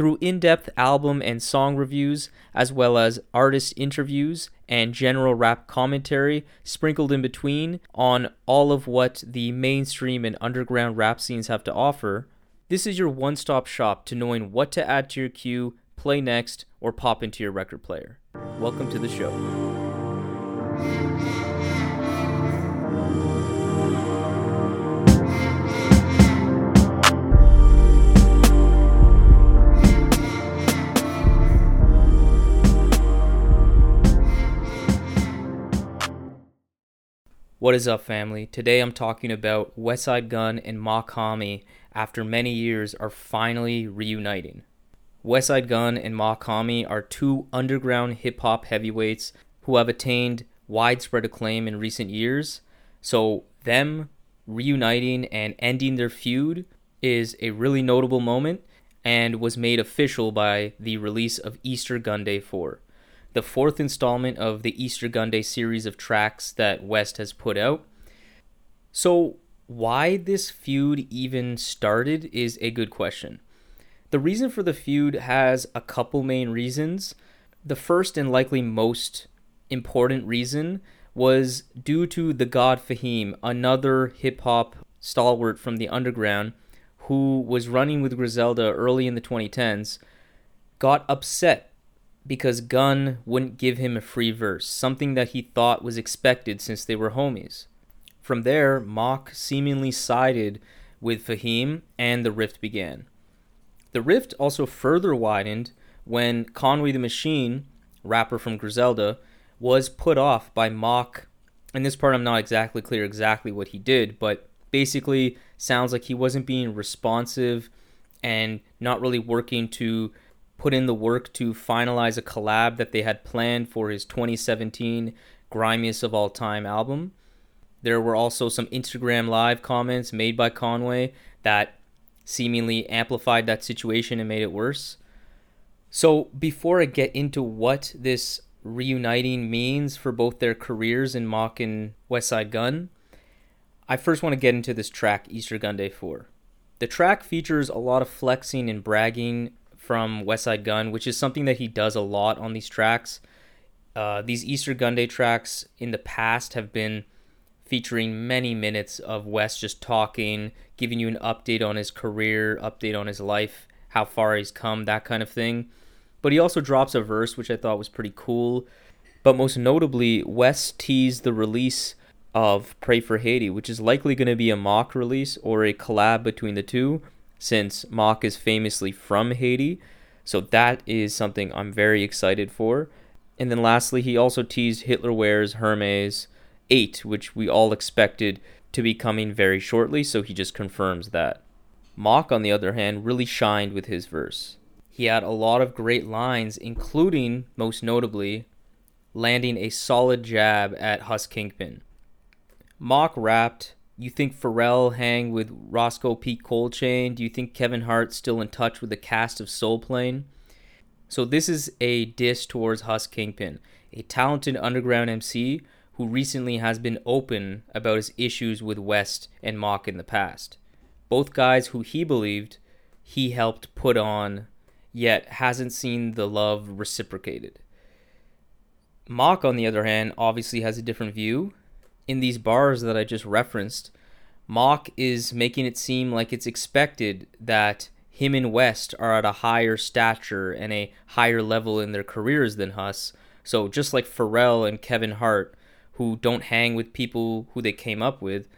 Through in depth album and song reviews, as well as artist interviews and general rap commentary sprinkled in between on all of what the mainstream and underground rap scenes have to offer, this is your one stop shop to knowing what to add to your queue, play next, or pop into your record player. Welcome to the show. What is up, family? Today I'm talking about Westside Gunn and Mach-Hommy after many years are finally reuniting. Westside Gunn and Mach-Hommy are two underground hip hop heavyweights who have attained widespread acclaim in recent years. So, them reuniting and ending their feud is a really notable moment and was made official by the release of Easter Gunday 4 the fourth installment of the Easter Gunday series of tracks that West has put out. So, why this feud even started is a good question. The reason for the feud has a couple main reasons. The first and likely most important reason was due to the God Fahim, another hip hop stalwart from the underground who was running with Griselda early in the 2010s, got upset because Gunn wouldn't give him a free verse, something that he thought was expected since they were homies. From there, Mach seemingly sided with Fahim and the rift began. The rift also further widened when Conway the Machine, rapper from Griselda, was put off by Mach. In this part, I'm not exactly clear exactly what he did, but basically sounds like he wasn't being responsive and not really working to put in the work to finalize a collab that they had planned for his 2017 Grimiest of All Time album. There were also some Instagram live comments made by Conway that seemingly amplified that situation and made it worse. So, before I get into what this reuniting means for both their careers in Mach and Westside Gunn, I first want to get into this track, Easter Gunday 4. The track features a lot of flexing and bragging from Westside Gunn, which is something that he does a lot on these tracks. Uh, these Easter Gunday tracks in the past have been featuring many minutes of West just talking, giving you an update on his career, update on his life, how far he's come, that kind of thing. But he also drops a verse, which I thought was pretty cool. But most notably, West teased the release of Pray for Haiti, which is likely going to be a Mach release or a collab between the two since Mach is famously from Haiti. So that is something I'm very excited for. And then lastly, he also teased Hitler Wears Hermes 8, which we all expected to be coming very shortly, so he just confirms that. Mach, on the other hand, really shined with his verse. He had a lot of great lines, including, most notably, landing a solid jab at Hus Kingpin. Mach rapped you think Pharrell hang with Roscoe P. Coltrane? Do you think Kevin Hart's still in touch with the cast of Soul Plane? So this is a diss towards Hus Kingpin, a talented underground MC who recently has been open about his issues with West and Mach in the past. Both guys who he believed he helped put on, yet hasn't seen the love reciprocated. Mach, on the other hand, obviously has a different view in these bars that I just referenced, Mach is making it seem like it's expected that him and West are at a higher stature and a higher level in their careers than Hus. So just like Pharrell and Kevin Hart, who don't hang with people who they came up with,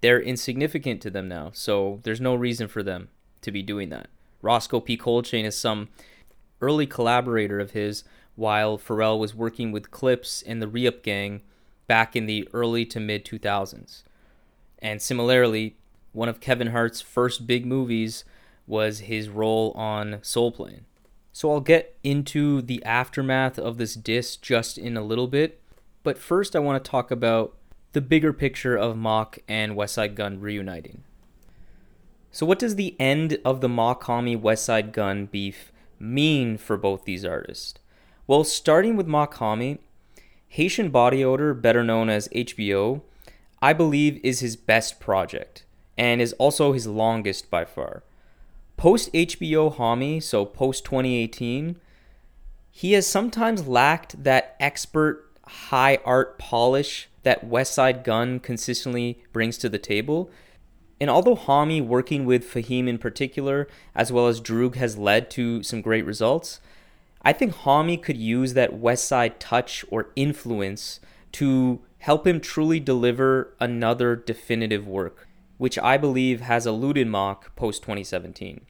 they're insignificant to them now. So there's no reason for them to be doing that. Roscoe P. Coltrane is some early collaborator of his while Pharrell was working with Clipse and the Re-Up Gang back in the early to mid 2000s. And similarly, one of Kevin Hart's first big movies was his role on Soul Plane. So I'll get into the aftermath of this diss just in a little bit, but first I want to talk about the bigger picture of Mach and Westside Gunn reuniting. So, what does the end of the Mach-Hommy Westside Gunn beef mean for both these artists? Well, starting with Mach-Hommy, Haitian Body Odor, better known as HBO, I believe is his best project and is also his longest by far. Post HBO Hommy, so post 2018, he has sometimes lacked that expert high art polish that Westside Gunn consistently brings to the table and although Hommy working with Fahim in particular, as well as Droog, has led to some great results, I think Hommy could use that West Side touch or influence to help him truly deliver another definitive work, which I believe has eluded Mach post 2017.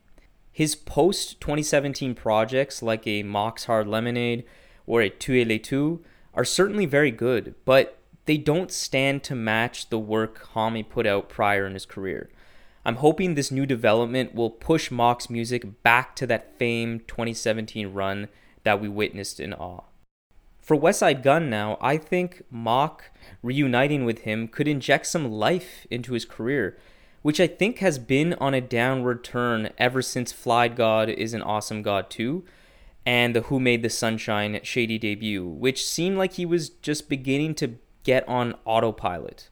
His post 2017 projects, like a Mach's Hard Lemonade or a Tuez-Les Tous, are certainly very good, but they don't stand to match the work Hommy put out prior in his career. I'm hoping this new development will push Mach's music back to that famed 2017 run that we witnessed in awe. For Westside Gunn now, I think Mach reuniting with him could inject some life into his career, which I think has been on a downward turn ever since Fly God is an Awesome God 2 and the Who Made the Sunshine Shady debut, which seemed like he was just beginning to get on autopilot,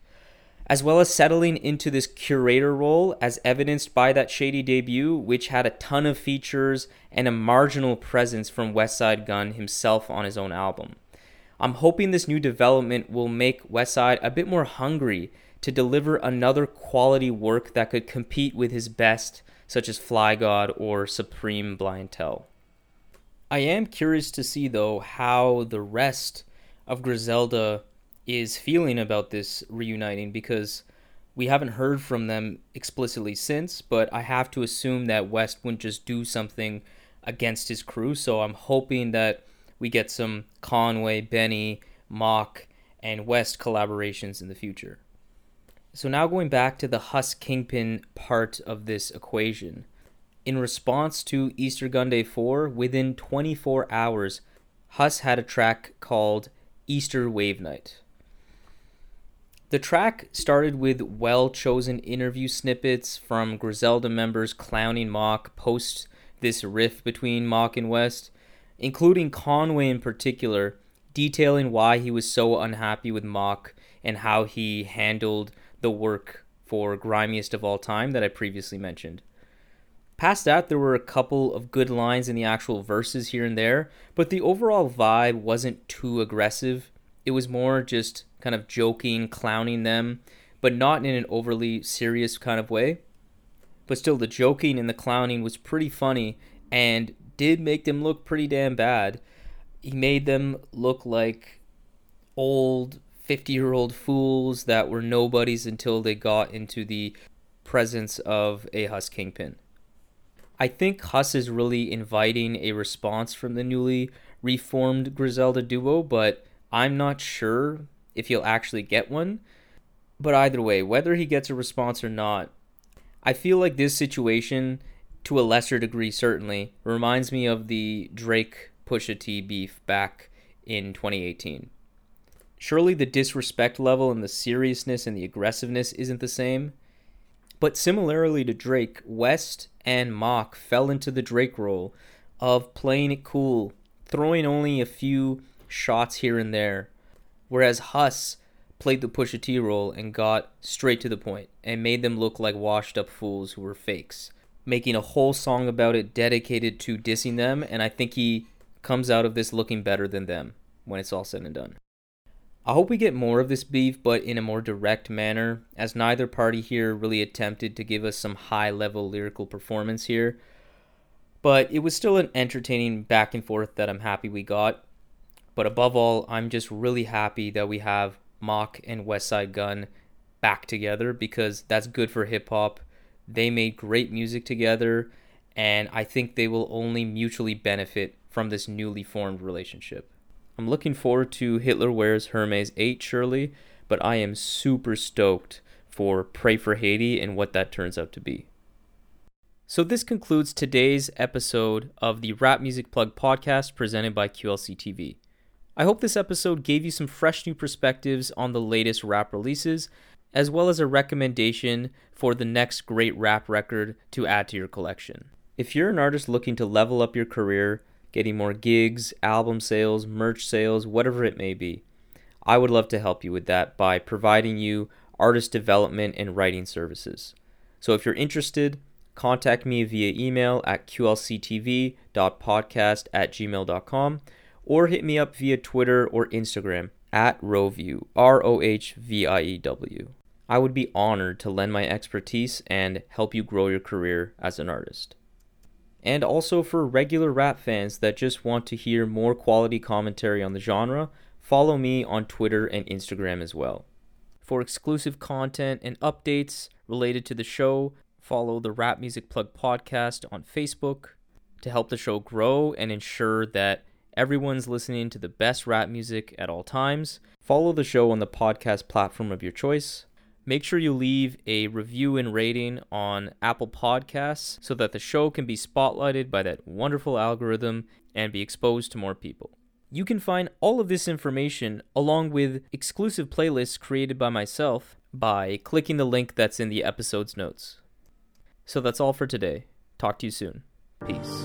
as well as settling into this curator role as evidenced by that Shady debut, which had a ton of features and a marginal presence from Westside Gunn himself on his own album. I'm hoping this new development will make Westside a bit more hungry to deliver another quality work that could compete with his best, such as Fly God or Supreme Blientele. I am curious to see, though, how the rest of Griselda is feeling about this reuniting because we haven't heard from them explicitly since, but I have to assume that West wouldn't just do something against his crew. So I'm hoping that we get some Conway, Benny, Mach, and West collaborations in the future. So now going back to the Hus Kingpin part of this equation. In response to Easter Gunday 4, within 24 hours, Hus had a track called Easter Wave Night. The track started with well chosen interview snippets from Griselda members clowning Mach post this rift between Mach and West, including Conway in particular, detailing why he was so unhappy with Mach and how he handled the work for Grimiest of All Time that I previously mentioned. Past that, there were a couple of good lines in the actual verses here and there, but the overall vibe wasn't too aggressive. It was more just kind of joking, clowning them, but not in an overly serious kind of way. But still, the joking and the clowning was pretty funny and did make them look pretty damn bad. He made them look like old 50 year old fools that were nobodies until they got into the presence of a Hus Kingpin. I think Hus is really inviting a response from the newly reformed Griselda duo, but I'm not sure if he'll actually get one. But either way, whether he gets a response or not, I feel like this situation, to a lesser degree certainly, reminds me of the Drake Pusha T beef back in 2018. Surely the disrespect level and the seriousness and the aggressiveness isn't the same. But similarly to Drake, West and Mach fell into the Drake role of playing it cool, throwing only a few shots here and there, Whereas Hus played the Pusha T role and got straight to the point and made them look like washed up fools who were fakes, making a whole song about it dedicated to dissing them. And I think he comes out of this looking better than them when it's all said and done. I hope we get more of this beef, but in a more direct manner, as neither party here really attempted to give us some high level lyrical performance here. But it was still an entertaining back and forth that I'm happy we got. But above all, I'm just really happy that we have Mach and Westside Gunn back together because that's good for hip hop. They made great music together, and I think they will only mutually benefit from this newly formed relationship. I'm looking forward to Hitler Wears Hermes 8, surely, but I am super stoked for Pray for Haiti and what that turns out to be. So, this concludes today's episode of the Rap Music Plug podcast presented by QLC TV. I hope this episode gave you some fresh new perspectives on the latest rap releases, as well as a recommendation for the next great rap record to add to your collection. If you're an artist looking to level up your career, getting more gigs, album sales, merch sales, whatever it may be, I would love to help you with that by providing you artist development and writing services. So if you're interested, contact me via email at qlctv.podcast at gmail.com or hit me up via Twitter or Instagram at Rohview, R O H V I E W. I would be honored to lend my expertise and help you grow your career as an artist. And also for regular rap fans that just want to hear more quality commentary on the genre, follow me on Twitter and Instagram as well. For exclusive content and updates related to the show, follow the Rap Music Plug podcast on Facebook to help the show grow and ensure that everyone's listening to the best rap music at all times. Follow the show on the podcast platform of your choice. Make sure you leave a review and rating on Apple Podcasts so that the show can be spotlighted by that wonderful algorithm and be exposed to more people. You can find all of this information along with exclusive playlists created by myself by clicking the link that's in the episode's notes. So that's all for today. Talk to you soon. Peace.